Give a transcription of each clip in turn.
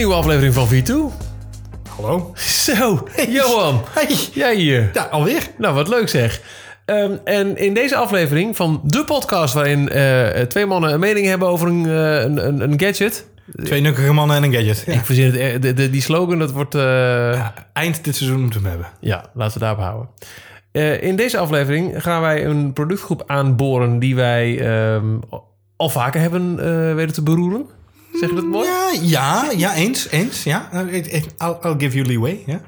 nieuwe aflevering van V2. Hallo. Zo, Johan. Hey. Jij hier. Ja, alweer? Nou, wat leuk zeg. Ehm, en in deze aflevering van de podcast... waarin eh, twee mannen een mening hebben over een, eh, een, een, een gadget... Twee nukkige mannen en een gadget. Ja. Ik verzin het, eh, de, de- die slogan, dat wordt... ja. Ja, eind dit seizoen moeten we hem hebben. laten we daarop houden. In deze aflevering gaan wij een productgroep aanboren... die wij ehm, al vaker hebben eh, weten te beroeren. Zeg je dat mooi? Ja, ja, ja, eens, eens. Ja. Nou, I'll, I'll give you leeway. Ja.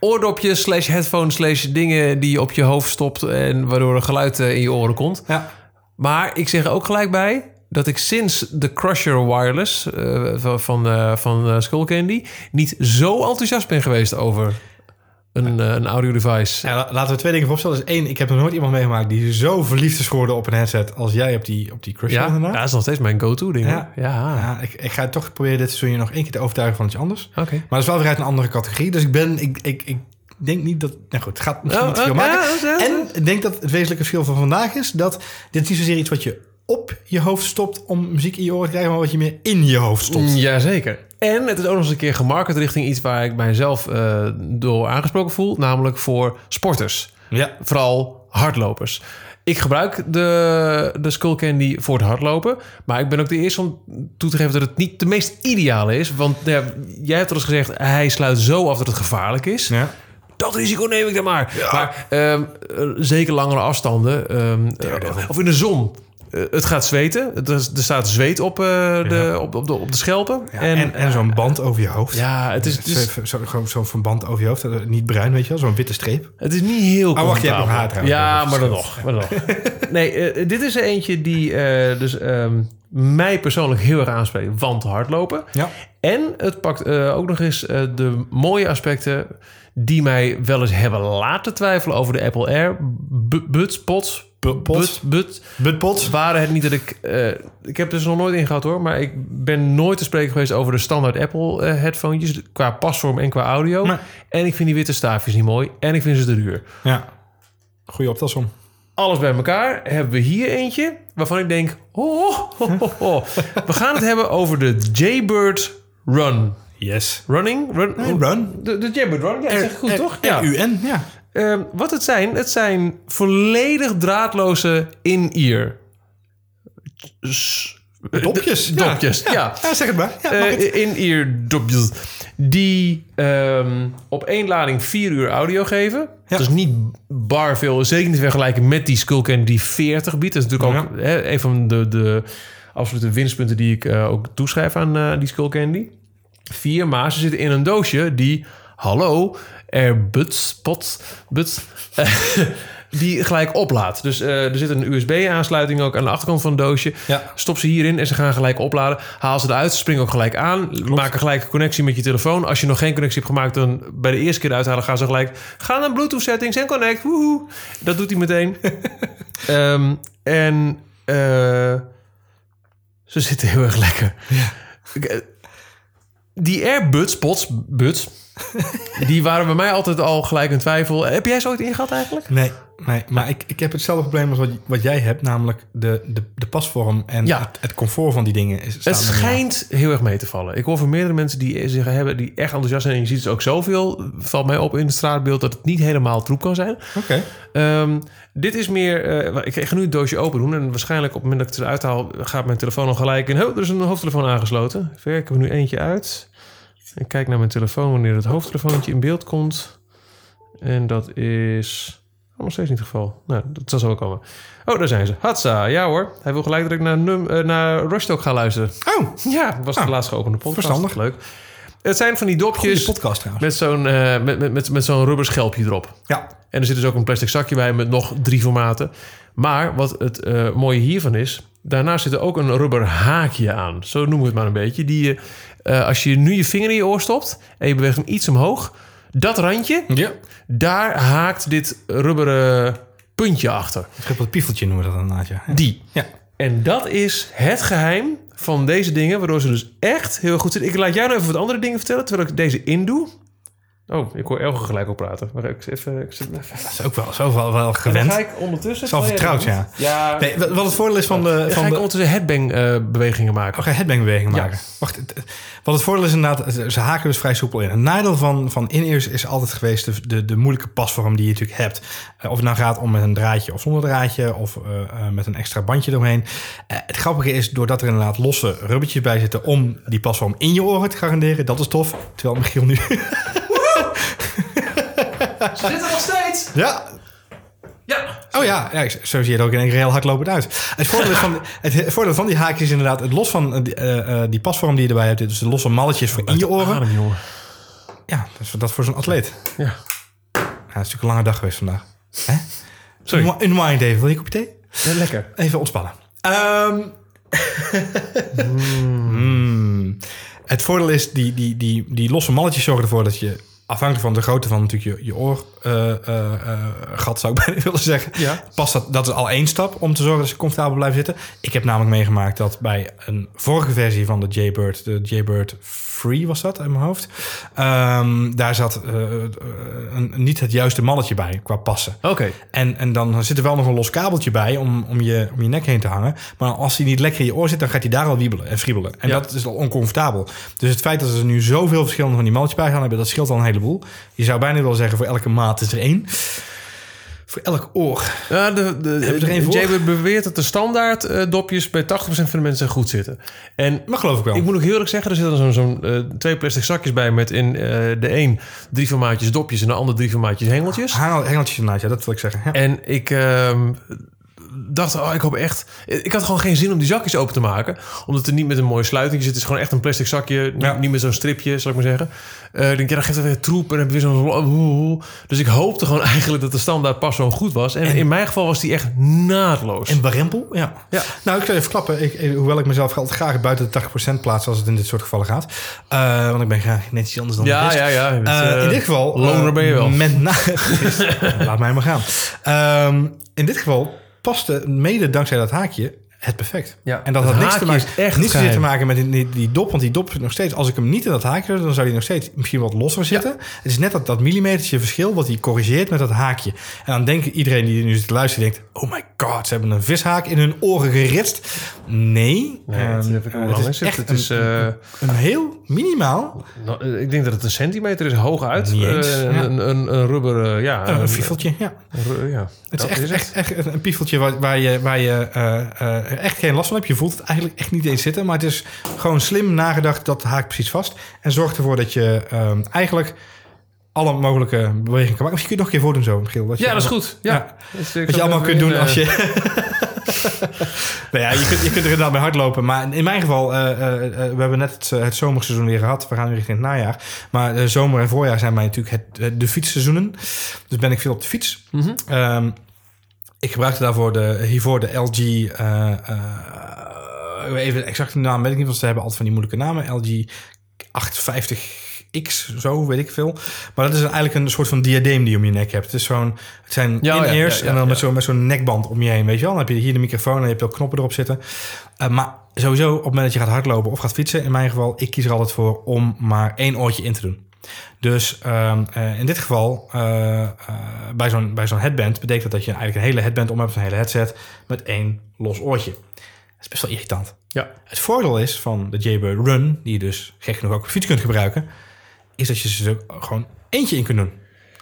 oordopjes slash headphones slash dingen die je op je hoofd stopt en waardoor er geluid eh, in je oren komt. ja. Maar ik zeg er ook gelijk bij dat ik sinds de Crusher Wireless eh, van, van, eh, van eh, Skullcandy niet zo enthousiast ben geweest over een, eh, een audio device. Ja, la- laten we twee dingen voorstellen. Dus één, ik heb nog nooit iemand meegemaakt die zo verliefd is geworden op een headset als jij op die, op die Crusher Ja, inderdaad. dat is nog steeds mijn go-to ding. Ja. Ja, ja. Ja, ik, ik ga toch proberen dit seizoen je nog één keer te overtuigen van iets anders. oké. Maar dat is wel weer uit een andere categorie. Dus ik ben, ik, ik, ik denk niet dat, nou goed, het gaat misschien Oh, niet veel oké, maken. ja, ja. En ik denk dat het wezenlijke verschil van vandaag is dat dit is niet zozeer iets wat je op je hoofd stopt om muziek in je oren te krijgen, maar wat je meer in je hoofd stopt. Jazeker. En het is ook nog eens een keer gemarket richting iets waar ik mijzelf eh, door aangesproken voel, namelijk voor sporters. Ja. Vooral hardlopers. Ik gebruik de, de Skullcandy voor het hardlopen. Maar ik ben ook de eerste om toe te geven dat het niet de meest ideale is. Want ja, jij hebt al eens gezegd, hij sluit zo af dat het gevaarlijk is. Ja. Dat risico neem ik dan maar. Maar ehm, eh, zeker langere afstanden. ehm, eh, of in de zon. Eh, het gaat zweten. Er, er staat zweet op, eh, de, op, op, de, op de schelpen. Ja, en, en, zo'n band over je hoofd. ja, het is, het is, Zo- zo- Gewoon zo'n zo'n band over je hoofd. eh, Niet bruin, weet je wel. Zo'n witte streep. Het is niet heel Oh, wacht, je hebt nog haar trouwens. Ja, maar dan nog. Maar dan nog. Nee, eh, dit is er eentje die eh, dus ehm, mij persoonlijk heel erg aanspreekt. Want hardlopen. Ja. En het pakt eh, ook nog eens eh, de mooie aspecten... die mij wel eens hebben laten twijfelen over de Apple Air. Bu- Buds, pots, Buds, buds. Buttpots. Waren het niet dat ik... eh, ik heb dus nog nooit ingehad hoor. Maar ik ben nooit te spreken geweest over de standaard Apple headphones. Qua pasvorm en qua audio. En ik vind die witte staafjes niet mooi. En ik vind ze te duur. Ja. Goeie optelsom. Alles bij elkaar hebben we hier eentje waarvan ik denk... Oh. We gaan het hebben over de Jaybird Run. Yes. Running? Run, Nee, run. De, de Jaybird Run, ja, zeg ik goed, toch? Ja. R-U-N, ja. Ehm, wat het zijn, het zijn volledig draadloze in-ear. Dopjes. Dopjes, ja. Ja, zeg het maar. Ja, het. Eh, in-ear dopjes. Die ehm, op één lading vier uur audio geven. Dat is niet bar veel. Zeker niet te vergelijken met die Skullcandy die 40 biedt. Dat is natuurlijk ook hè, een van de, de absolute winstpunten die ik eh, ook toeschrijf aan eh, die Skullcandy. Vier, maar ze zitten in een doosje die, hallo, AirBuds, buds, eh, die gelijk oplaadt. Dus eh, er zit een USB-aansluiting ook aan de achterkant van het doosje. Ja. Stop ze hierin en ze gaan gelijk opladen. Haal ze eruit, springen ook gelijk aan. Gelijk een connectie met je telefoon. Als je nog geen connectie hebt gemaakt, dan bij de eerste keer uithalen gaan ze gelijk. Ga naar Bluetooth settings en connect. Woehoe. Dat doet hij meteen. Ehm, en eh, ze zitten heel erg lekker. Eh, Die AirBuds, pots, buds, die waren bij mij altijd al gelijk een twijfel. Heb jij ze ooit ingehad eigenlijk? Nee, nee, maar ik, ik heb hetzelfde probleem als wat, wat jij hebt, namelijk de, de, de pasvorm en Ja. het, het comfort van die dingen. Is, Het aan. schijnt heel erg mee te vallen. Ik hoor van meerdere mensen die zich hebben, die echt enthousiast zijn. En je ziet dus ook zoveel, valt mij op in het straatbeeld, dat het niet helemaal troep kan zijn. Oké. Ehm, dit is meer, eh, ik ga nu het doosje open doen. En waarschijnlijk op het moment dat ik het eruit haal, gaat mijn telefoon al gelijk in. Oh, er is een hoofdtelefoon aangesloten. Werken we nu eentje uit. Ik kijk naar mijn telefoon wanneer het hoofdtelefoontje in beeld komt. En dat is oh, nog steeds niet het geval. Nou, dat zal zo wel komen. Oh, daar zijn ze. Hatsa, ja hoor. Hij wil gelijk dat ik naar, num, eh, naar Rushtalk ga luisteren. Oh, Ja, dat was de Ah, laatst geopende podcast. verstandig. Leuk. Het zijn van die dopjes podcast trouwens. met zo'n eh, met, met, met, met zo'n rubber schelpje erop. Ja. En er zit dus ook een plastic zakje bij met nog drie formaten. Maar wat het eh, mooie hiervan is... daarnaast zit er ook een rubber haakje aan. Zo noemen we het maar een beetje. Die je, eh, als je nu je vinger in je oor stopt... en je beweegt hem iets omhoog... dat randje, Ja. daar haakt dit rubberen puntje achter. Het piefeltje noemen we dat inderdaad, ja. Die. Ja. En dat is het geheim van deze dingen... waardoor ze dus echt heel goed zitten. Ik laat jou nou even wat andere dingen vertellen... terwijl ik deze indoe. Oh, ik hoor Elge gelijk op praten. Maar ik, even, ik zit even... Dat is ook wel, zo wel, wel gewend. ga ik ondertussen... Is al vertrouwd, ja. Ja, Nee, wat het voordeel is van de... Van ga ik de ondertussen headbang-bewegingen maken. Oh, ga je headbangbeweging Ja. maken? Wacht, wat het voordeel is inderdaad, ze- haken dus vrij soepel in. Een nadeel van, van in-ears is altijd geweest de, de, de moeilijke pasvorm die je natuurlijk hebt. Eh, of het nou gaat om met een draadje of zonder draadje, of eh, eh, met een extra bandje eromheen. Eh, het grappige is, doordat er inderdaad losse rubbertjes bij zitten om die pasvorm in je oren te garanderen, dat is tof. Terwijl Michiel nu... Ze zitten nog steeds! ja, Ja! Oh ja, ja zo zie je er ook in één keer heel hardlopend uit. Het voordeel, is van, het voordeel van die haakjes is inderdaad... het los van eh, die, eh, eh, die pasvorm die je erbij hebt... dus de losse malletjes voor in je oren. Adem, jongen. Ja, dat is dat voor zo'n atleet. Ja. Ja, het is natuurlijk een lange dag geweest vandaag. Hè? Sorry. Unwi- Unwind even. Wil je een kopje thee? Ja, lekker. Even ontspannen. Ehm. Mm. Het voordeel is, die, die, die, die losse malletjes zorgen ervoor dat je... afhankelijk van de grootte van natuurlijk je, je oor... eh, eh, eh, zou ik bijna willen zeggen. Ja. Past dat, dat is al één stap om te zorgen dat ze comfortabel blijven zitten. Ik heb namelijk meegemaakt dat bij een vorige versie van de Jaybird... de Jaybird Free was dat, in mijn hoofd... ehm, daar zat een, niet het juiste malletje bij qua passen. Oké. En, en dan zit er wel nog een los kabeltje bij om, om, je, om je nek heen te hangen. Maar als hij niet lekker in je oor zit, dan gaat hij daar al wiebelen en friebelen. En Ja. dat is al oncomfortabel. Dus het feit dat er nu zoveel verschillende van die malletjes bij gaan hebben, dat scheelt al een heleboel. Je zou bijna willen zeggen, voor elke maat is er één. Voor elk oor. Ja, de, de, er voor? Jaybird beweert dat de standaard eh, dopjes bij 80% van de mensen goed zitten. En Maar geloof ik wel. ik moet ook heel eerlijk zeggen, er zitten zo'n eh, twee plastic zakjes bij met in eh, de een drie formaatjes dopjes en de ander drie formaatjes hengeltjes. Hengeltjes inderdaad, ja, dat wil ik zeggen. Ja. En ik ehm, dacht, oh, ik hoop echt... Ik had gewoon geen zin om die zakjes open te maken. Omdat er niet met een mooie sluiting zit. Het is gewoon echt een plastic zakje. Niet, Ja. niet met zo'n stripje, zal ik maar zeggen. Eh ik denk, ja, dan geeft het weer troep en dan heb je zo'n... Dus ik hoopte gewoon eigenlijk dat de standaard pas zo goed was. En, in mijn geval was die echt naadloos. En barempel, ja. Ja. Nou, ik zal even klappen. Ik, eh, hoewel ik mezelf altijd graag buiten de 80% plaats als het in dit soort gevallen gaat. Eh, want ik ben graag net iets anders dan ja, ja, ja. In dit geval... loner ben je wel. Met na Laat mij maar gaan. Ehm, in dit geval paste mede dankzij dat haakje het perfect. Ja, en dat had niks te maken, echt niks zozeer te maken met die, dop. Want die dop zit nog steeds... Als ik hem niet in dat haakje zet, dan zou die nog steeds misschien wat losser zitten. Het is net dat, dat millimetertje verschil wat hij corrigeert met dat haakje. En dan denkt iedereen die nu zit te luisteren... denkt, oh my god, ze hebben een vishaak in hun oren geritst. Nee. Nee, het- Ehm, is het? echt Het is, een, eh, een heel minimaal nou, eh, ik denk dat het een centimeter is hooguit. Eens, Eh, ja. een, een, een rubber, eh, ja. een fiefeltje, ja. ja. Het is Dat echt, echt, echt een piefeltje waar, waar je, waar je echt geen last van hebt. Je voelt het eigenlijk echt niet eens zitten. Maar het is gewoon slim nagedacht dat haakt precies vast. En zorgt ervoor dat je ehm, eigenlijk alle mogelijke bewegingen kan maken. Misschien kun je het nog een keer voordoen zo, Michiel. Ja, dat is goed. Ja. Ja. Dus zal je allemaal kunt doen als je... nou ja, je kunt, je kunt er inderdaad mee hardlopen. Maar in mijn geval, eh, eh, eh, we hebben net het, het zomerseizoen weer gehad. We gaan nu richting het najaar. Maar zomer en voorjaar zijn mij natuurlijk het, de fietsseizoenen. Dus ben ik veel op de fiets. mhm. Ehm, ik gebruikte daarvoor de, hiervoor de LG... even exact de naam weet ik niet, want ze hebben altijd van die moeilijke namen. LG 850X, zo weet ik veel. Maar dat is eigenlijk een soort van diadeem die je om je nek hebt. Het, is zo'n, het zijn Ja, in-ears ja, ja, en dan met zo'n met zo'n nekband om je heen, weet je wel. Dan heb je hier de microfoon en je hebt ook knoppen erop zitten. Eh, maar sowieso, op het moment dat je gaat hardlopen of gaat fietsen... in mijn geval, ik kies er altijd voor om maar één oortje in te doen. Dus ehm, eh, in dit geval, eh, bij zo'n bij zo'n headband... betekent dat dat je eigenlijk een hele headband om hebt... een hele headset met één los oortje. Dat is best wel irritant. Ja. Het voordeel is van de Jaybird Run... die je dus gek genoeg ook op de fiets kunt gebruiken... is dat je ze er gewoon eentje in kunt doen.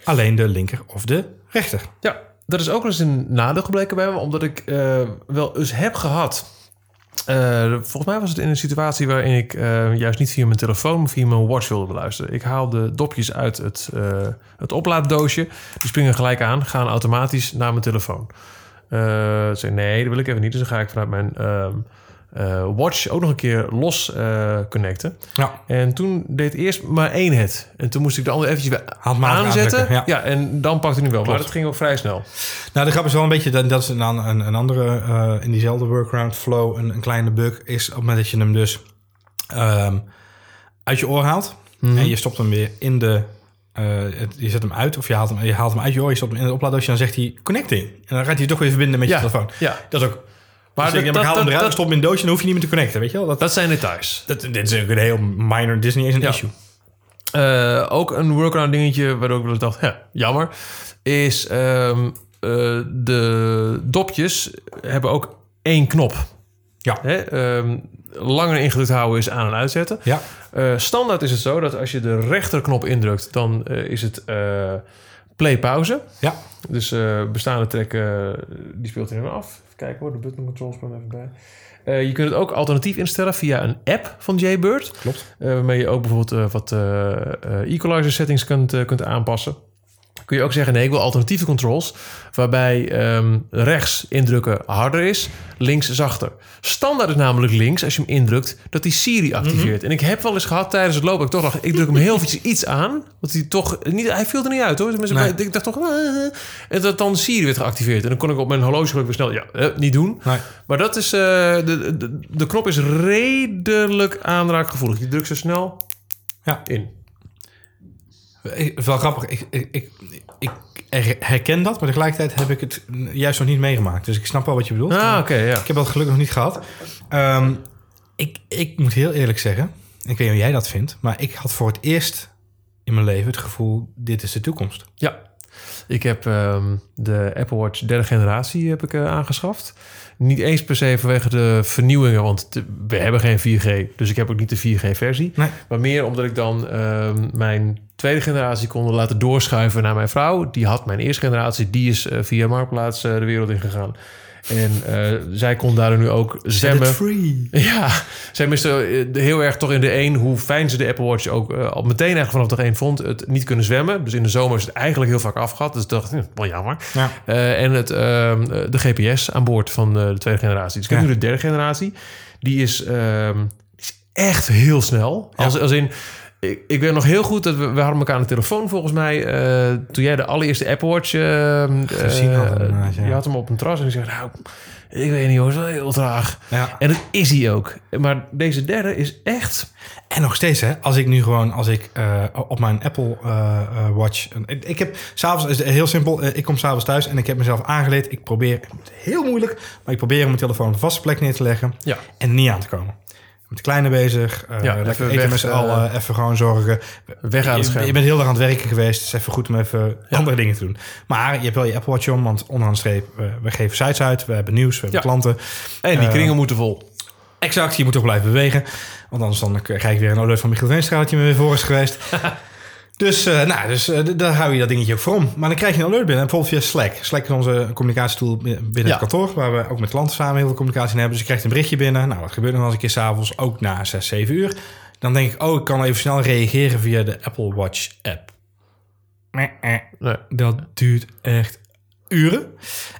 Alleen de linker of de rechter. Ja, dat is ook eens een nadeel gebleken bij me, omdat ik eh, wel eens heb gehad. eh, volgens mij was het in een situatie waarin ik eh, juist niet via mijn telefoon, maar via mijn watch wilde beluisteren. Ik haal de dopjes uit het, het oplaaddoosje, die springen gelijk aan, gaan automatisch naar mijn telefoon. Zei nee, dat wil ik even niet. Dus dan ga ik vanuit mijn eh, watch ook nog een keer los eh, connecten. Ja. En toen deed eerst maar één het. En toen moest ik de andere eventjes weer Handmatig aanzetten. aandrukken, Ja. en dan pakte hij nu wel. Maar dat ging ook vrij snel. Nou, de grap is wel een beetje, dat, dat is een, een, een andere, eh, in diezelfde workaround flow, een, een kleine bug, is op het moment dat je hem dus ehm, uit je oor haalt Mhm. en je stopt hem weer in de, het- je zet hem uit of je haalt hem, je haalt hem uit je oor, je stopt hem in het oplaaddoosje, dan zegt hij connecting. En dan gaat hij toch weer verbinden met je Ja, telefoon. ja. Dat is ook, Maar dus dat- ik haal hem eruit, dat- stop hem in een doosje, dan hoef je niet meer te connecten, weet je wel? Dat, Dat zijn details. dat, dit is een heel minor Disney is een Ja. issue. Eh, ook een workaround dingetje waardoor ik wel dacht, ja, jammer, is ehm, eh, de dopjes hebben ook één knop. Ja. Hè? ehm, langer ingedrukt houden is aan- en uitzetten. Ja. Eh, standaard is het zo dat als je de rechterknop indrukt, dan is het play pauze. Ja. Dus bestaande track, die speelt hij even af. Kijken hoor, de button controls er even bij. Eh, je kunt het ook alternatief instellen via een app van Jaybird. Klopt. Eh, waarmee je ook bijvoorbeeld eh, wat equalizer settings kunt, kunt aanpassen. Kun je ook zeggen, nee, ik wil alternatieve controls... waarbij ehm, rechts indrukken harder is, links zachter. Standaard is namelijk links, als je hem indrukt, dat hij Siri activeert. En ik heb wel eens gehad tijdens het lopen... ik toch dacht, ik druk hem heel eventjes iets aan... want hij toch niet, hij viel er niet uit, hoor. Nee. Ik dacht toch... eh, en dat dan Siri werd geactiveerd. En dan kon ik op mijn horloge weer snel... ja, eh, niet doen. Nee. Maar dat is... eh, de, de, de knop is redelijk aanraakgevoelig. Je drukt zo snel Ja. in. Ik- Het is wel grappig. Ik, ik, ik, ik herken dat, maar tegelijkertijd heb ik het juist nog niet meegemaakt. Dus ik snap wel wat je bedoelt. Ah, oké, ja. Ik heb dat gelukkig nog niet gehad. Ehm, ik, ik moet heel eerlijk zeggen, ik weet niet hoe jij dat vindt, maar ik had voor het eerst in mijn leven het gevoel, dit is de toekomst. Ja, ik heb ehm, de Apple Watch derde generatie heb ik, eh, aangeschaft. Niet eens per se vanwege de vernieuwingen, want we hebben geen 4G. Dus ik heb ook niet de 4G-versie. Nee. Maar meer omdat ik dan ehm, mijn tweede generatie kon laten doorschuiven naar mijn vrouw. Die had mijn eerste generatie, die is eh, via Marktplaats eh, de wereld ingegaan. En eh, zij kon daardoor nu ook zwemmen. free. Ja, zij miste eh, heel erg toch in de één hoe fijn ze de Apple Watch ook eh, al meteen eigenlijk vanaf dag één vond. Het niet kunnen zwemmen. Dus in de zomer is het eigenlijk heel vaak afgehad. Dus ik dacht, hm, wel jammer. Ja. En het, ehm, eh, de GPS aan boord van de tweede generatie. Dus ik heb Ja. nu de derde generatie. Die is, ehm, die is echt heel snel. Ja. Als, als in... Ik, ik weet nog heel goed dat we, we hadden elkaar aan de telefoon volgens mij. eh, toen jij de allereerste Apple Watch ehm, Gezien eh, had inderdaad, ja. Je had hem op een terras en ik zei, nou, ik weet niet hoor, het is wel heel traag. Ja. En dat is hij ook. Maar deze derde is echt... En nog steeds, hè, als ik nu gewoon, als ik eh, op mijn Apple eh, eh, Watch. Ik, ik heb s'avonds, heel simpel, eh, ik kom s'avonds thuis en ik heb mezelf aangeleerd. Ik probeer, heel moeilijk, maar ik probeer mijn telefoon op een vaste plek neer te leggen Ja. en niet aan te komen. Met kleine bezig, eh Ja, lekker even eten met z'n eh, allen, even gewoon zorgen. Weg aan het je, scherm. je bent heel erg aan het werken geweest, het is even goed om even andere dingen te doen. Maar je hebt wel je Apple Watch om, want onderaan de streep, eh, we geven sites uit, we hebben nieuws, we hebben Ja. klanten. En die Eh, kringen moeten vol. Exact, je moet toch blijven bewegen. Want anders dan krijg ik weer een alert van Michiel Veenstra dat je me weer voor is geweest. dus eh, nou, dus eh, daar hou je dat dingetje ook voor om. Maar dan krijg je een alert binnen, bijvoorbeeld via Slack. Slack is onze communicatietool binnen Ja. het kantoor, waar we ook met klanten samen heel veel communicatie in hebben. Dus je krijgt een berichtje binnen. Nou, dat gebeurt nog wel eens een keer s'avonds, ook na 6, 7 uur. Dan denk ik, oh, ik kan even snel reageren via de Apple Watch app. Nee. Dat duurt echt uren.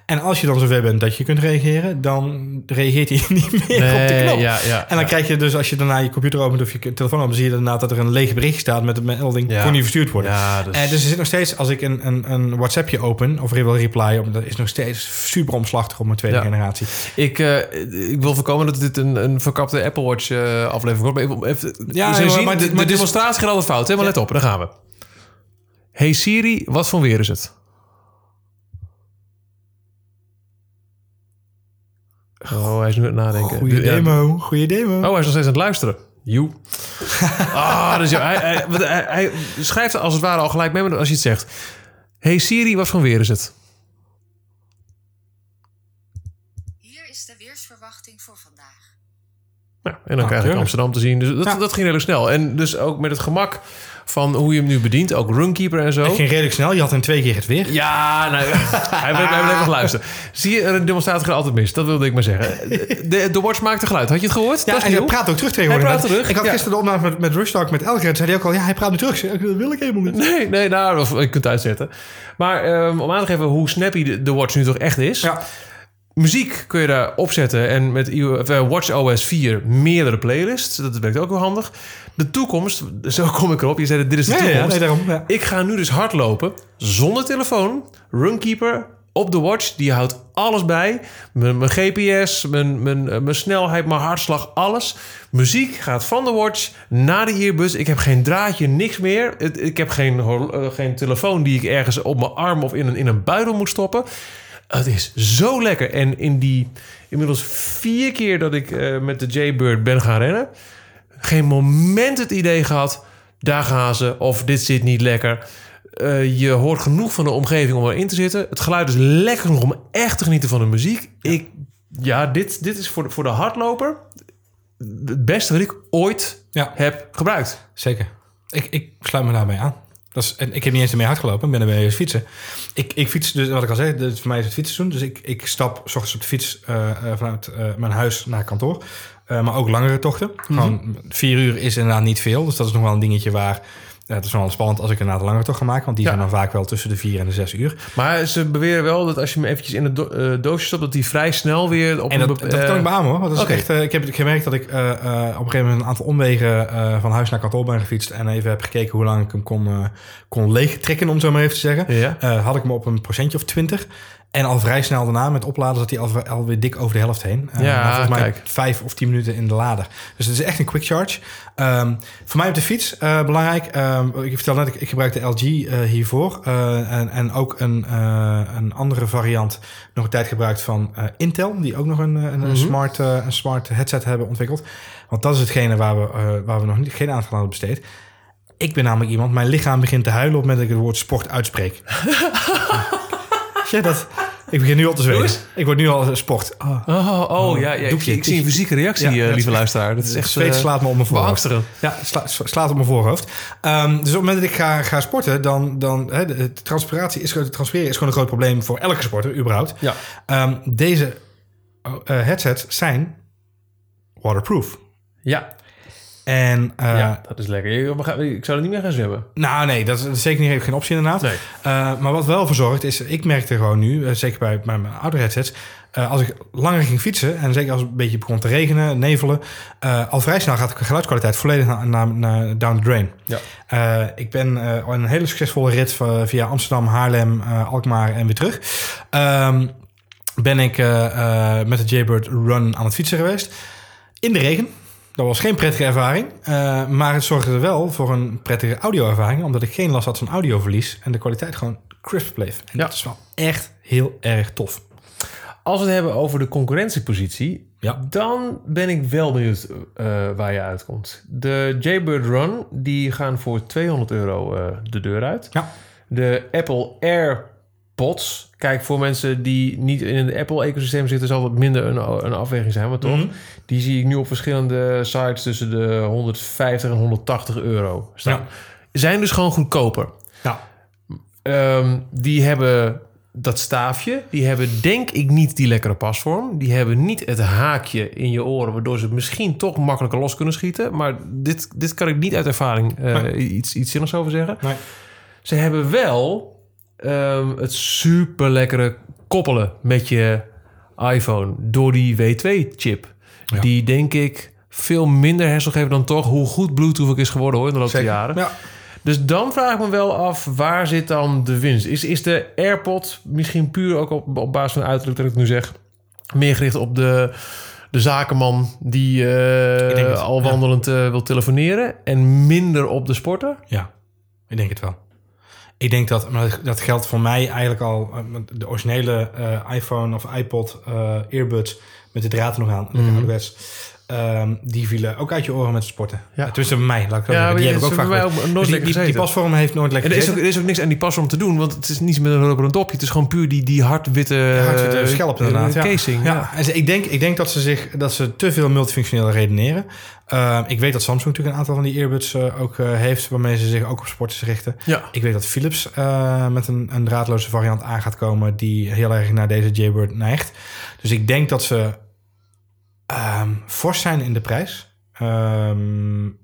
En als je dan zover bent dat je kunt reageren, dan reageert hij niet meer op de knop. ja, ja. En dan krijg je dus, als je daarna je computer opent of je telefoon opent, zie je daarna dat er een leeg bericht staat met een melding, Ja. kon niet verstuurd worden. Ja, dus... Eh, dus er zit nog steeds, als ik een, een, een WhatsAppje open of wil reply op, dat is nog steeds super omslachtig op mijn tweede Ja. generatie. Ik, eh, ik wil voorkomen dat dit een, een verkapte Apple Watch eh, aflevering wordt. Maar even, Ja, Ze joh, zien, maar de, dit- maar de is- demonstratie gaat altijd fout, hè? Maar let op, daar gaan we. Hey Siri, wat voor weer is het? Oh, hij is nu aan het nadenken. Goeie Ja. demo, goeie demo. Oh, hij is nog steeds aan het luisteren. Joe. Ah, dus ja, hij, hij, hij, hij schrijft er als het ware al gelijk mee maar als je het zegt. Hey Siri, wat voor weer is het? Hier is de weersverwachting voor vandaag. Nou, en dan Ah, krijg ik tuurlijk. Amsterdam te zien. Dus dat, Ja. dat ging redelijk snel. En dus ook met het gemak van hoe je hem nu bedient. Ook Runkeeper en zo. Het ging redelijk snel, je had in twee keer het weer. Ja, nou, hij heeft even geluisterd. Zie je, een demonstratie gaat altijd mis. Dat wilde ik maar zeggen. De, de watch maakte geluid. Had je het gehoord? Ja, en hij praat ook terug tegenwoordig. Hij praat terug, Ik had gisteren de opname met, met Rush Talk met Elger. zei hij ook al, ja, hij praat nu terug. Dat wil ik helemaal niet. Nee, nee, nou, of, je kunt het uitzetten. Maar ehm, om aan te geven hoe snappy de, de watch nu toch echt is. Ja, Muziek kun je daar opzetten en met eh, Watch OS 4 meerdere playlists. Dat werkt ook wel handig. De toekomst, zo kom ik erop. Je zei, dit is de ja, ja, toekomst. nee, daarom. Ja. Ik ga nu dus hardlopen zonder telefoon. Runkeeper op de watch. Die houdt alles bij. Mijn, mijn GPS, mijn, mijn, eh, mijn snelheid, mijn hartslag, alles. Muziek gaat van de watch naar de earbuds. Ik heb geen draadje, niks meer. Ik heb geen, eh, geen telefoon die ik ergens op mijn arm of in een, in een buidel moet stoppen. Het is zo lekker. En in die inmiddels vier keer dat ik eh, met de Jaybird ben gaan rennen... geen moment het idee gehad... daar gaan ze. Of dit zit niet lekker. Eh, je hoort genoeg van de omgeving om erin te zitten. Het geluid is lekker genoeg om echt te genieten van de muziek. Ik, ja, dit, dit is voor de, voor de hardloper het beste wat ik ooit Ja. heb gebruikt. Zeker. Ik, ik sluit me daarbij aan. Dat is, en ik heb niet eens ermee hard gelopen. Ik ben ermee eens fietsen. Ik, ik fiets, dus wat ik al zei, dus voor mij is het fietsen Dus ik, ik stap s ochtends op de fiets eh, eh, vanuit eh, mijn huis naar kantoor. Maar ook langere tochten. Gewoon vier uur is inderdaad niet veel. Dus dat is nog wel een dingetje waar... Ja, het is wel spannend als ik een langere tocht ga maken. Want die Ja. zijn dan vaak wel tussen de vier en de zes uur. Maar ze beweren wel dat als je hem eventjes in het do eh, doosje stopt... dat hij vrij snel weer op En dat, dat kan eh, ik beamen hoor. Want Dat is echt, eh, ik heb gemerkt dat ik eh, eh, op een gegeven moment een aantal omwegen eh, van huis naar kantoor ben gefietst. En even heb gekeken hoe lang ik hem kon, eh kon leegtrekken, om het zo maar even te zeggen. Ja. Eh, had ik hem op een procentje of 20. En al vrij snel daarna met opladen zat hij al, alweer dik over de helft heen. Eh, Ja, volgens mij kijk. vijf of tien minuten in de lader. Dus het is echt een quick charge. Ehm, voor mij op de fiets eh, belangrijk. ehm, ik vertelde net, ik, ik gebruik de LG eh, hiervoor. En, en ook een, een andere variant nog een tijd gebruikt van Intel. Die ook nog een, een, een smart, een smart headset hebben ontwikkeld. Want dat is hetgene waar we, waar we nog niet, geen aandacht aan hadden besteed. Ik ben namelijk iemand, mijn lichaam begint te huilen op het moment dat ik het woord sport uitspreek. ja, dat, ik begin nu al te zweten. Ik word nu al sport. Oh. Oh, oh, ja, ja ik, zie een fysieke reactie, Ja, eh, lieve luisteraar. Dat is echt Zweet eh, slaat me op mijn voorhoofd. Ja, sla, sla- slaat op mijn voorhoofd. Ehm, dus op het moment dat ik ga, ga sporten, dan, dan hè, de, transpiratie is, de transpireren is gewoon een groot probleem voor elke sporter, überhaupt. Ja. Ehm, deze eh, headsets zijn waterproof. Ja, En eh, ja, dat is lekker. Ik zou er niet meer gaan zwemmen. nou nee, dat is, zeker niet, geen optie inderdaad. Nee. Eh, maar wat wel voor zorgt is, ik merkte gewoon nu, eh, zeker bij, bij mijn oude headsets, als ik langer ging fietsen en zeker als het een beetje begon te regenen, nevelen, al vrij snel gaat de geluidskwaliteit volledig naar, naar, naar down the drain. Ja. Ik ben een hele succesvolle rit via Amsterdam, Haarlem, Alkmaar en weer terug. Ehm, ben ik met de Jaybird Run aan het fietsen geweest. In de regen. Dat was geen prettige ervaring. eh, maar het zorgde er wel voor een prettige audio-ervaring. Omdat ik geen last had van audioverlies. En de kwaliteit gewoon crisp bleef. En Ja. dat is wel echt heel erg tof. Als we het hebben over de concurrentiepositie... Ja. dan ben ik wel benieuwd eh, waar je uitkomt. De Jaybird Run, die gaan voor 200 euro eh, de deur uit. Ja. De Apple AirPods. Kijk, voor mensen die niet in het Apple-ecosysteem zitten... zal het minder een, een afweging zijn, maar toch? Mhm. Die zie ik nu op verschillende sites tussen de 150 en 180 euro staan. Ja. Zijn dus gewoon goedkoper. Ja. Ehm, die hebben dat staafje. Die hebben denk ik niet die lekkere pasvorm. Die hebben niet het haakje in je oren... waardoor ze misschien toch makkelijker los kunnen schieten. Maar dit, dit kan ik niet uit ervaring eh, Nee. iets, iets zinnigs over zeggen. Nee. Ze hebben wel ehm, het super lekkere koppelen met je iPhone... door die W2-chip. Ja. Die denk ik veel minder herstel geven dan toch... hoe goed Bluetooth ook is geworden hoor, in de loop der jaren. Ja. Dus dan vraag ik me wel af, waar zit dan de winst? Is, is de AirPod misschien puur ook op, op basis van uiterlijk dat ik het nu zeg... meer gericht op de, de zakenman die eh, al ja. wandelend eh, wil telefoneren... en minder op de sporter? Ja, ik denk het wel. Ik denk dat, maar dat geldt voor mij eigenlijk al, eh, de originele eh, iPhone of iPod eh, earbuds met de draad nog aan, mm ouderwets, ehm, die vielen ook uit je oren met sporten. Ja. Ja. Tenminste bij mij, laat ik Ja. Die heb ik ook vaak mij nooit Dus die, die, die gezeten. pasvorm heeft nooit En lekker er is, ook, gezeten. er is ook niks aan die pasvorm te doen... want het is niets met een rubber en dopje. Het is gewoon puur die, die hardwitte, hardwitte eh, schelp inderdaad. Ja. casing. Ja. Ja. En ik, denk, ik denk dat ze, zich, dat ze te veel multifunctioneel redeneren. Uh, ik weet dat Samsung natuurlijk een aantal van die earbuds uh, ook heeft... waarmee ze zich ook op sporters richten. Ja. Ik weet dat Philips met een, een draadloze variant aan gaat komen... die heel erg naar deze Jaybird neigt. Dus ik denk dat ze um, fors zijn in de prijs. Um,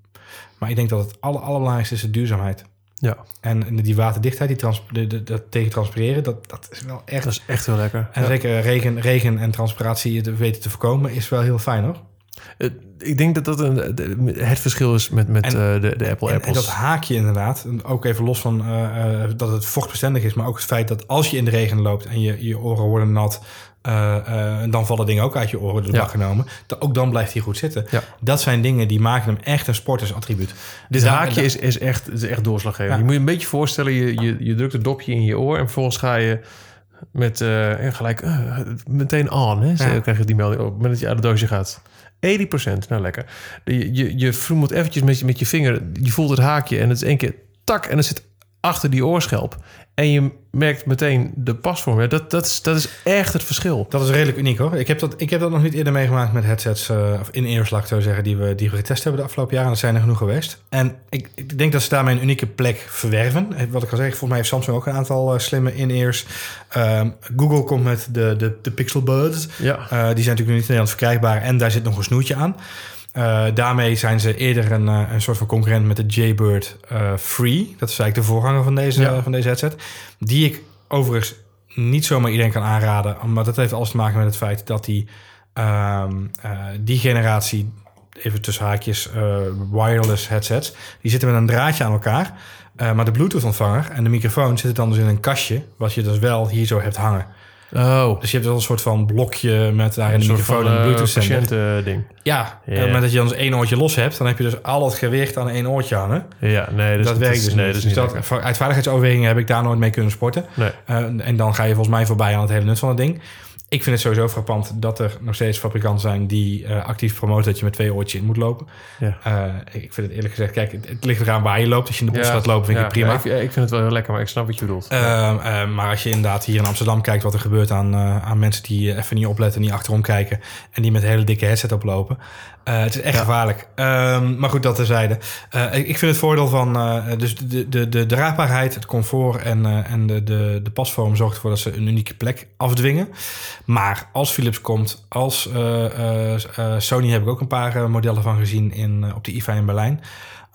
maar ik denk dat het aller, allerbelangrijkste is de duurzaamheid. Ja. En die waterdichtheid, die trans, de, de, dat tegen transpireren, dat, dat is wel echt... Dat is echt heel lekker. En ja. zeker regen, regen en transpiratie te weten te voorkomen is wel heel fijn hoor. Uh, ik denk dat dat een, het verschil is met, met en, uh, de, de Apple en, Apples. En dat haakje inderdaad, ook even los van uh, dat het vochtbestendig is, maar ook het feit dat als je in de regen loopt en je, je oren worden nat, uh, dan vallen dingen ook uit je oren door de ja. genomen. Ook dan blijft hij goed zitten. Ja. Dat zijn dingen die maken hem echt een sportersattribuut. Dit haakje is, is, echt, is echt doorslaggevend. Ja. Je moet je een beetje voorstellen, je, je, je drukt een dopje in je oor en vervolgens ga je Met eh, en gelijk eh, meteen on. Hè? Zo krijg je die melding op het moment dat je uit het doosje gaat. 80%, nou lekker. Je, je, je vroemelt eventjes met je, met je vinger. Je voelt het haakje en het is één keer tak en het zit achter die oorschelp. En je merkt meteen de pasvorm. Ja, Dat, dat, is, dat is echt het verschil. Dat is redelijk uniek hoor. Ik heb dat, ik heb dat nog niet eerder meegemaakt met headsets, eh, of in-ears laat ik zo zeggen, die we, die we getest hebben de afgelopen jaren. Dat zijn er genoeg geweest. En ik, ik denk dat ze daarmee een unieke plek verwerven. Eh, Wat ik al zeg, volgens mij heeft Samsung ook een aantal eh, slimme in-ears. Ehm, Google komt met de, de, de Pixel Buds. Ja. Die zijn natuurlijk nog niet in Nederland verkrijgbaar en daar zit nog een snoertje aan. Eh, daarmee zijn ze eerder een, eh, een soort van concurrent met de Jaybird eh, Free. Dat is eigenlijk de voorganger van deze, Ja. van deze headset. Die ik overigens niet zomaar iedereen kan aanraden. Maar dat heeft alles te maken met het feit dat die, ehm, eh, die generatie, even tussen haakjes, wireless headsets, die zitten met een draadje aan elkaar. Maar de Bluetooth ontvanger en de microfoon zitten dan dus in een kastje, wat je dus wel hier zo hebt hangen. Oh, Dus je hebt wel een soort van blokje met daarin een microfoon en uh, Bluetooth zender. patiëntending. Ja, Ja. en op het moment dat je dan dus één oortje los hebt, dan heb je dus al het gewicht aan één oortje hangen. Ja, nee, dus dat werkt dus nee, niet. Dus niet dat, voor- uit veiligheidsoverwegingen heb ik daar nooit mee kunnen sporten. Nee. Eh, en dan ga je volgens mij voorbij aan het hele nut van het ding. Ik vind het sowieso frappant dat er nog steeds fabrikanten zijn die eh, actief promoten dat je met twee oortjes in moet lopen. Ja. Eh, ik vind het eerlijk gezegd, kijk, het, het ligt eraan waar je loopt. Als je in de bos gaat lopen, vind ik het prima. ja, ik, ik vind het wel heel lekker, maar ik snap wat je bedoelt. Ehm, eh, maar als je inderdaad hier in Amsterdam kijkt wat er gebeurt aan, eh, aan mensen die even niet opletten, niet achterom kijken en die met een hele dikke headset oplopen. Eh, het is echt Ja. gevaarlijk. Ehm, maar goed, dat terzijde. Eh ik ik vind het voordeel van eh, dus de, de, de draagbaarheid, het comfort en, en de, de, de pasvorm zorgt ervoor dat ze een unieke plek afdwingen. Maar als Philips komt, als Sony heb ik ook een paar modellen van gezien in, op de IFA in Berlijn.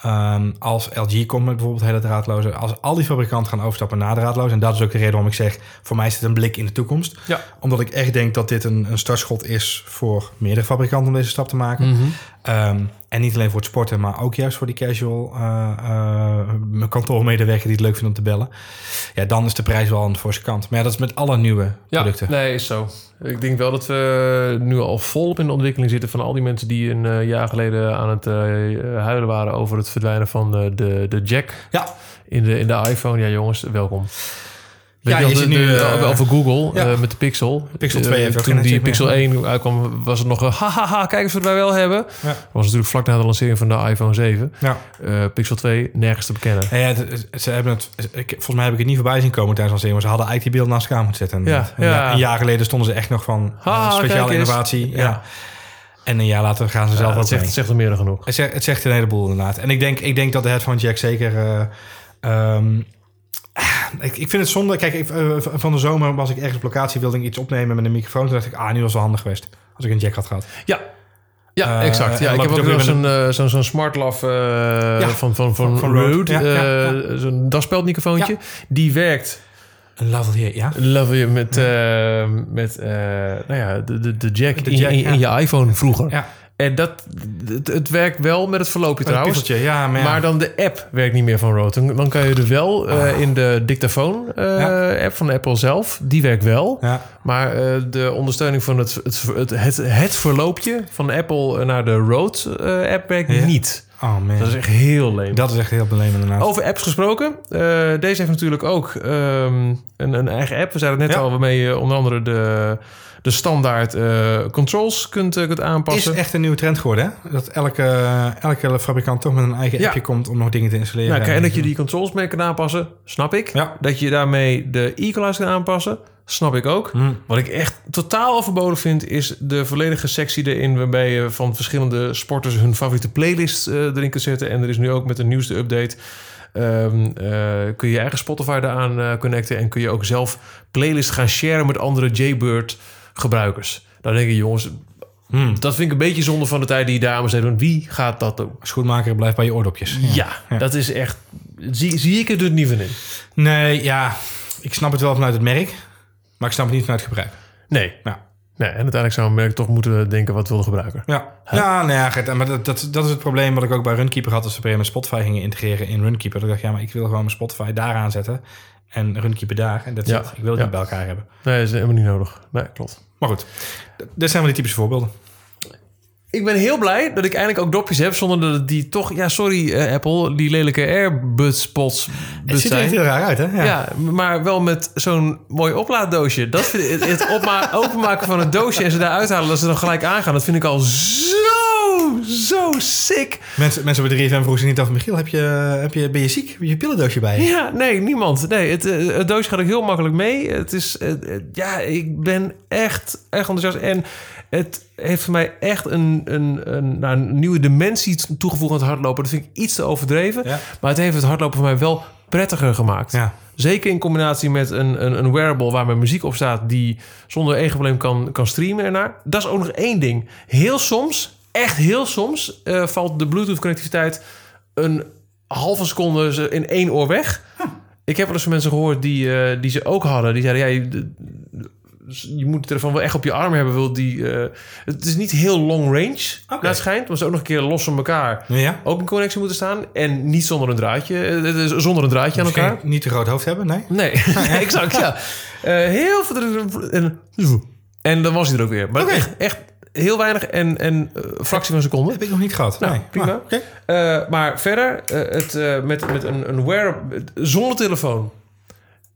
Ehm, als LG komt met bijvoorbeeld hele draadloze. Als al die fabrikanten gaan overstappen naar draadloos. En dat is ook de reden waarom ik zeg... voor mij is dit een blik in de toekomst. Ja. Omdat ik echt denk dat dit een, een startschot is... voor meerdere fabrikanten om deze stap te maken. Mhm. Ehm, en niet alleen voor het sporten... maar ook juist voor die casual uh, uh, kantoormedewerker... die het leuk vindt om te bellen. Ja, dan is de prijs wel aan de forse kant. Maar ja, dat is met alle nieuwe Ja, producten. nee, is zo. Ik denk wel dat we nu al volop in de ontwikkeling zitten van al die mensen die een uh, jaar geleden aan het huilen waren over het verdwijnen van de, de, de jack Ja. in, de, in de iPhone. Ja, jongens, welkom. Weet ja, je, je de, nu uh, over Google ja. met de Pixel. Pixel 2 heeft ook Toen die Pixel meer. 1 uitkwam, was het nog een hahaha, kijk eens wat wij wel hebben. Ja. Was natuurlijk vlak na de lancering van de iPhone 7. Ja. Uh, Pixel 2 nergens te bekennen. Ja, het, ze hebben het, ik, volgens mij heb ik het niet voorbij zien komen tijdens de lancering, maar ze hadden eigenlijk die beeld naast elkaar moeten zetten. Ja, een, ja. jaar, een jaar geleden stonden ze echt nog van Ha, uh, speciale innovatie. Ja. En een jaar later gaan ze zelf ook het, zegt, het zegt er meer dan genoeg. Het zegt, het zegt een heleboel inderdaad. En ik denk, ik denk dat de headphone jack zeker... uh, um, ik, ik vind het zonde. Kijk, ik, uh, van de zomer was ik ergens op locatie, wilde ik iets opnemen met een microfoon. Toen dacht ik, ah, nu was wel handig geweest. Als ik een jack had gehad. Ja, ja, Uh, exact. Ja, ik heb ook nog zo'n SmartLav uh, Ja, van, van, van, Rode. Ja, ja, uh, Zo'n daspeldmicrofoontje. Die werkt Een lavalier, ja. love met, uh, met uh, nou ja, de, de, de jack, De in, jack, in, in je iPhone vroeger. Ja, En dat, het, het werkt wel met het verloopje trouwens. ja, maar, ja. Maar dan de app werkt niet meer van Rode. Dan, kan je er wel uh, in de dictafoon uh, Ja. app van Apple zelf. Die werkt wel. Maar uh, de ondersteuning van het, het, het, het, verloopje van Apple naar de Rode app werkt niet. Oh man. Dat is echt heel leem. Dat is echt heel inderdaad. Over apps gesproken. Uh, deze heeft natuurlijk ook um, een, een, eigen app. We zeiden het net Ja. al, waarmee je onder andere de, de standaard uh, controls kunt, uh, kunt aanpassen. is echt een nieuwe trend geworden, hè? Dat elke, elke fabrikant toch met een eigen Ja. appje komt om nog dingen te installeren. Nou, en dat je die controls mee kan aanpassen, snap ik. Ja. Dat je daarmee de equalizer kan aanpassen, snap ik ook. Hmm. Wat ik echt totaal overbodig vind, is de volledige sectie erin... waarbij je van verschillende sporters hun favoriete playlist uh, erin kunt zetten. En er is nu ook met de nieuwste update... Um, uh, kun je je eigen Spotify daaraan uh, connecten... en kun je ook zelf playlists gaan sharen met andere Jaybird gebruikers. Dan denk ik, jongens, Hmm. dat vind ik een beetje zonde van de tijd die dames doen. Wie gaat dat doen? Schoenmaker blijft bij je oordopjes. Ja, ja. dat is echt... Zie, zie ik er dus niet van in. Nee, ja. Ik snap het wel vanuit het merk. Maar ik snap het niet vanuit gebruik. Nee. Ja. Nee, en uiteindelijk zou een merk toch moeten denken... wat wil de gebruiker? Ja, ja, nou ja maar dat, dat, dat is het probleem wat ik ook bij Runkeeper had... als ze op een Spotify gingen integreren in Runkeeper. Dacht ik, ja, maar ik wil gewoon mijn Spotify daar aanzetten... en Runkeeper daar. En dat Ja. Ik wil het Ja. niet bij elkaar hebben. Nee, dat is helemaal niet nodig. Nee, klopt. Maar goed, dit zijn wel die typische voorbeelden. Ik ben heel blij dat ik eindelijk ook dopjes heb... zonder dat die toch... Ja, sorry eh, Apple, die lelijke Airbuds pots Het ziet er echt heel raar uit, hè? Ja. Ja. maar wel met zo'n mooi oplaaddoosje. Dat vind ik, het openmaken van het doosje en ze daar uithalen... dat ze dan gelijk aangaan, dat vind ik al zo, zo sick. Mensen, mensen bij 3FM vroegen zich niet af... Michiel, heb je, heb je, ben je ziek? Heb je je pillendoosje bij je? Ja, nee, niemand. Nee, het, eh, het doosje gaat ook heel makkelijk mee. Het is, eh, ja, ik ben echt, echt enthousiast. En het heeft voor mij echt een, een, een, nou, een nieuwe dimensie toegevoegd aan het hardlopen. Dat vind ik iets te overdreven. Ja. Maar het heeft het hardlopen voor mij wel prettiger gemaakt. Ja. Zeker in combinatie met een, een, een wearable waar mijn muziek op staat... die zonder één probleem kan, kan streamen ernaar. Dat is ook nog één ding. Heel soms, echt heel soms... eh, valt de Bluetooth-connectiviteit een halve seconde in één oor weg. Ik heb wel eens van mensen gehoord die, eh, die ze ook hadden. Die zeiden, ja, je, de- je moet de telefoon wel echt op je arm hebben. Wil die, eh, het is niet heel long range, naar het schijnt. Maar ze ook nog een keer los van elkaar Ja? ook in connectie moeten staan. En niet zonder een draadje. eh, is zonder een draadje aan Misschien elkaar. niet te groot hoofd hebben, nee? Nee, exact, ja. Eh, heel veel... En, en dan was hij er ook weer. Maar echt, echt heel weinig en, en eh, fractie van een seconde. Heb ik nog niet gehad. Nou, nee. prima. Ah, oké. Eh, maar verder, eh, het, eh, met, met een, een wear zonder telefoon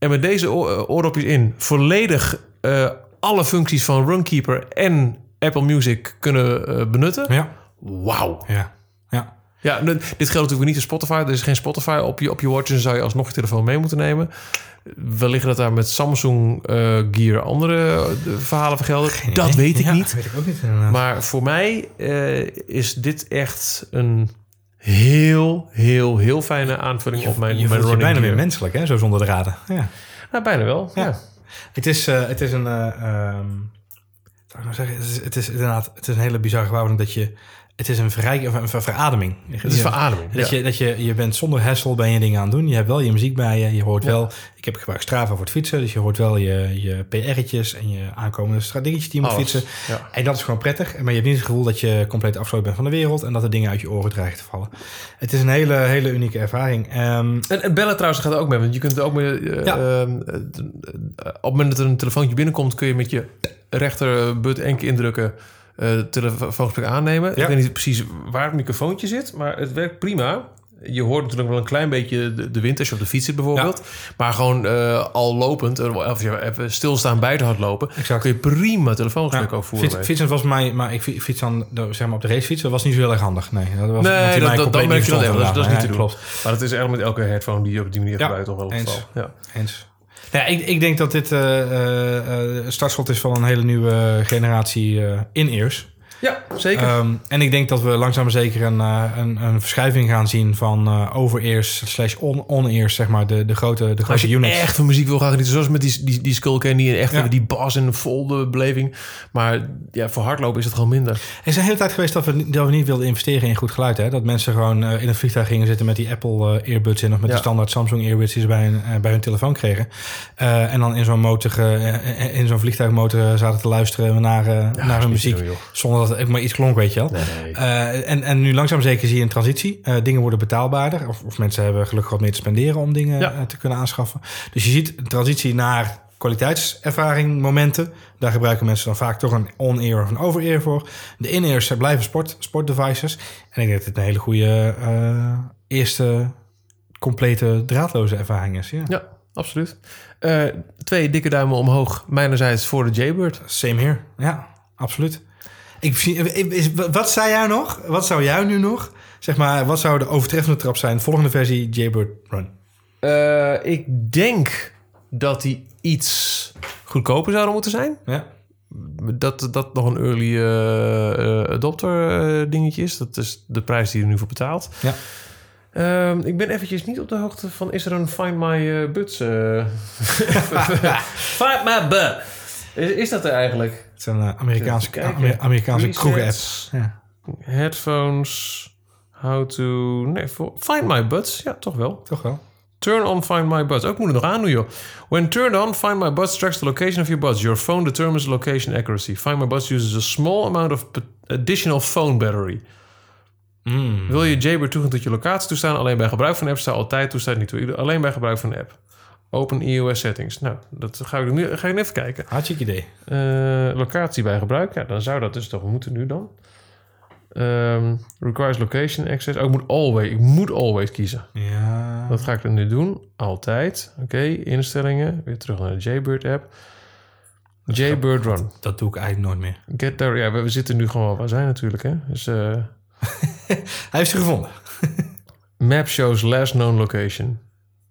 en met deze eh, oordopjes in, volledig eh, alle functies van Runkeeper en Apple Music kunnen eh, benutten. Ja. Wauw. Ja. Ja. Ja, dit geldt natuurlijk niet voor Spotify. Er is geen Spotify op je, op je watch. Dan zou je alsnog je telefoon mee moeten nemen. Wellicht dat daar met Samsung Gear andere verhalen vergelden. Dat Nee. weet ik Ja, niet. weet ik ook niet. inderdaad. Maar voor mij is dit echt een heel, heel, heel fijne aanvulling op mijn, je mijn running bijna weer menselijk, hè? Zo zonder draden. Ja. Nou, bijna wel. Ja. Ja. Het is, eh, het is een... ehm, zou ik nou zeggen? Het is, het is inderdaad het is een hele bizarre verhouding dat je... Het is een, of een ver- verademing. Het is verademing. Dat, ja. je, dat je, je bent zonder hassle ben je dingen aan het doen. Je hebt wel je muziek bij je. Je hoort wel... Ik heb gebruikt Strava voor het fietsen. Dus je hoort wel je, je PR'tjes en je aankomende dingetjes die je moet Alles. fietsen. Ja. En dat is gewoon prettig. Maar je hebt niet het gevoel dat je compleet afgesloten bent van de wereld... en dat er dingen uit je oren dreigen te vallen. Het is een hele, hele unieke ervaring. Ehm, En, en bellen trouwens gaat er ook mee. Want je kunt ook met, eh, ehm, eh, op het moment dat er een telefoontje binnenkomt... kun je met je rechterbut keer indrukken... telefoongesprek aannemen. Ja. Ik weet niet precies waar het microfoontje zit... maar het werkt prima. Je hoort natuurlijk wel een klein beetje de, de wind... als je op de fiets zit bijvoorbeeld. Maar gewoon eh, al lopend... eh, of je even stilstaan buiten hardlopen... Exact. kun je prima telefoongesprek Ja, ook voeren. fiets, fietsen was mij, maar ik fi- fiets dan zeg maar op de racefiets. Dat was niet zo heel erg handig. Nee, dat was Nee, dat, dat, dan merk je niet dat. Dat, is- dat niet te doen. Klopt. Maar dat is eigenlijk met elke headphone die je op die manier gebruikt toch wel het geval. Ja. Eens. Ja, ik, ik denk dat dit eh, startschot is van een hele nieuwe generatie in-ears. Ja, zeker. Ehm, en ik denk dat we langzaam maar zeker een, eh, een, een verschuiving gaan zien van eh over-ears slash on- on-ears, zeg maar, de, de grote, de Als grote je units. echt van muziek wil gaan genieten, zoals met die, die, die Skull Candy en echt Ja. die bas en vol de beleving. Maar ja, voor hardlopen is het gewoon minder. Er is een hele tijd geweest dat we, niet- dat we niet wilden investeren in goed geluid. Hè? Dat mensen gewoon eh, in het vliegtuig gingen zitten met die Apple earbuds in... of met Ja. de standaard Samsung earbuds die ze bij hun, bij hun telefoon kregen. Eh, en dan in zo'n motor, in zo'n vliegtuigmotor zaten te luisteren naar, eh, naar hun muziek. zonder dat het ook maar iets klonk, weet je wel. Nee. Eh, en, en nu langzaam zeker zie je een transitie. Eh, dingen worden betaalbaarder. Of, of mensen hebben gelukkig wat meer te spenderen om dingen Ja. eh, te kunnen aanschaffen. Dus je ziet een transitie naar kwaliteitservaring momenten. Daar gebruiken mensen dan vaak toch een on-ear of een over-ear voor. De in-ears blijven sport, sportdevices. En ik denk dat het een hele goede eerste complete draadloze ervaring is. Ja. Ja, absoluut. Twee dikke duimen omhoog, mijnerzijds voor de Jaybird. Same here. Ja, absoluut. Ik, wat zei jij nog? Wat zou jij nu nog? Zeg maar, wat zou de overtreffende trap zijn? Volgende versie Jaybird Run. Eh, ik denk dat die iets goedkoper zouden moeten zijn. Ja. Dat dat nog een early eh, eh, adopter dingetje is. Dat is de prijs die je er nu voor betaalt. Ja. Ehm, ik ben eventjes niet op de hoogte van... Is er een Find My eh, Buds? Find My Butt. Is, is dat er eigenlijk? Het zijn eh, Amerikaanse. Amer- Amerikaanse Presets. kroegen-apps. Ja. Headphones. How to... Nee, Find My Buds. Ja, toch wel. Toch wel. Turn on Find My Buds. Ook moet het nog aan doen, joh. When turned on, Find My Buds tracks the location of your buds. Your phone determines location accuracy. Find My Buds uses a small amount of additional phone battery. Mm. Wil je Jaybird toegang tot je locatie toestaan? Alleen bij gebruik van de app staat altijd toestaan niet toe. Alleen bij gebruik van de app. Open iOS settings. Nou, dat ga ik nu ga ik even kijken. Hartstikke idee. Eh, locatie bij gebruik. Ja, dan zou dat dus toch moeten nu dan. Ehm, requires location access. Oh, ik moet always, ik moet always kiezen. Ja. Wat ga ik er nu doen? Altijd. Oké, instellingen. Weer terug naar de Jaybird app. Jaybird Run. Dat doe ik eigenlijk nooit meer. Get there. Ja, we, we zitten nu gewoon waar we zijn natuurlijk. Hè? Dus eh, Hij heeft ze gevonden. map shows last known location.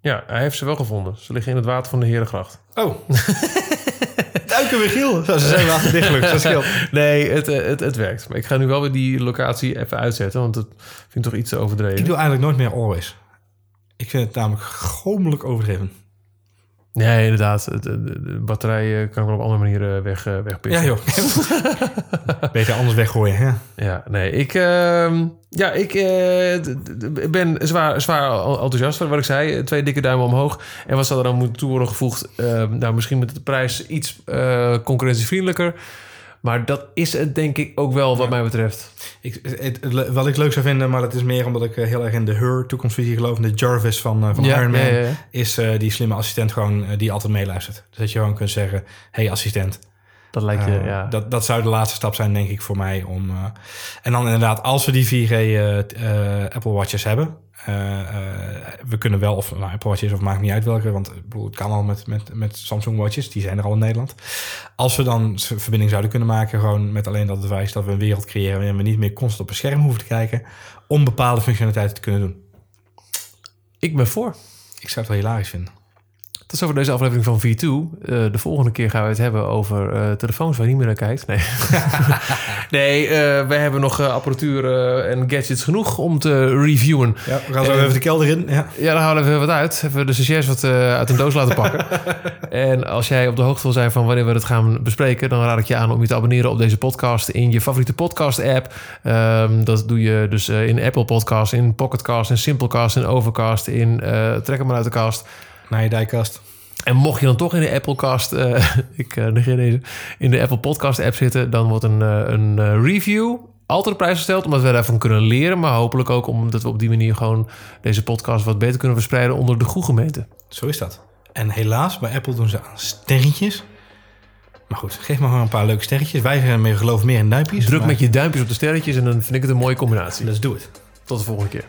Ja, hij heeft ze wel gevonden. Ze liggen in het water van de Herengracht. Oh. Duiken weer Giel. Zo, ze zijn wel. Dat scheelt. Nee, het, eh, het, het werkt. Maar ik ga nu wel weer die locatie even uitzetten. Want dat vind ik toch iets te overdreven. Ik doe eigenlijk nooit meer always. Ik vind het namelijk gommelijk overdreven. Nee, inderdaad. De, de- de batterij eh, kan ik wel op andere manieren weg, eh, wegpikken. Ja joh. Beter anders weggooien. Ja. Ja, nee, ik, ehm, ja, ik eh, ben zwaar, zwaar enthousiast. Wat ik zei, twee dikke duimen omhoog. En wat zou er dan moeten toe worden gevoegd? Ehm, nou, misschien met de prijs iets eh, concurrentievriendelijker. Maar dat is het denk ik ook wel wat mij betreft. Ik, het, het- wat ik leuk zou vinden, maar dat is meer omdat ik eh, heel erg in de Her toekomstvisie geloof. En de Jarvis van, eh, van Ja, Iron Man ja, is eh, die slimme assistent gewoon die altijd meeluistert. Dus dat je gewoon kunt zeggen, hey assistent. Dat lijkt je, Eh, ja. dat, dat zou de laatste stap zijn, denk ik, voor mij. Om, eh, en dan inderdaad, als we die 4G eh, eh, Apple Watches hebben... we kunnen wel, of nou Apple Watch is of maakt niet uit welke... want ik bedoel, het kan al met, met, met Samsung Watches, die zijn er al in Nederland. Als we dan verbinding zouden kunnen maken... gewoon met alleen dat device, dat we een wereld creëren... waarin we niet meer constant op een scherm hoeven te kijken... om bepaalde functionaliteiten te kunnen doen. Ik ben voor. Ik zou het wel hilarisch vinden. Tot zover deze aflevering van V2. Eh, de volgende keer gaan we het hebben over eh, telefoons waar je niet meer naar kijkt. Nee, nee eh, wij hebben nog apparatuur en gadgets genoeg om te reviewen. Ja, we gaan zo even de kelder in. Ja. Ja, dan halen we even wat uit. Even de stagiairs wat uit een doos laten pakken. en als jij op de hoogte wil zijn van wanneer we het gaan bespreken... dan raad ik je aan om je te abonneren op deze podcast... in je favoriete podcast-app. Ehm, dat doe je dus in Apple Podcasts, in Pocketcast, in Simplecast, in Overcast... in Trek hem maar uit de kast. Naar je dijkast. En mocht je dan toch in de Applecast, eh ik eh, negeer deze, in de Apple Podcast app zitten, dan wordt een, eh, een review altijd op prijs gesteld, omdat we daarvan kunnen leren, maar hopelijk ook omdat we op die manier gewoon deze podcast wat beter kunnen verspreiden onder de goede gemeente. Zo is dat. En helaas, bij Apple doen ze aan sterretjes. Maar goed, geef me gewoon een paar leuke sterretjes. Wij zijn meer geloof meer in duimpjes. Druk maar met je duimpjes op de sterretjes en dan vind ik het een mooie combinatie. Let's do it. Tot de volgende keer.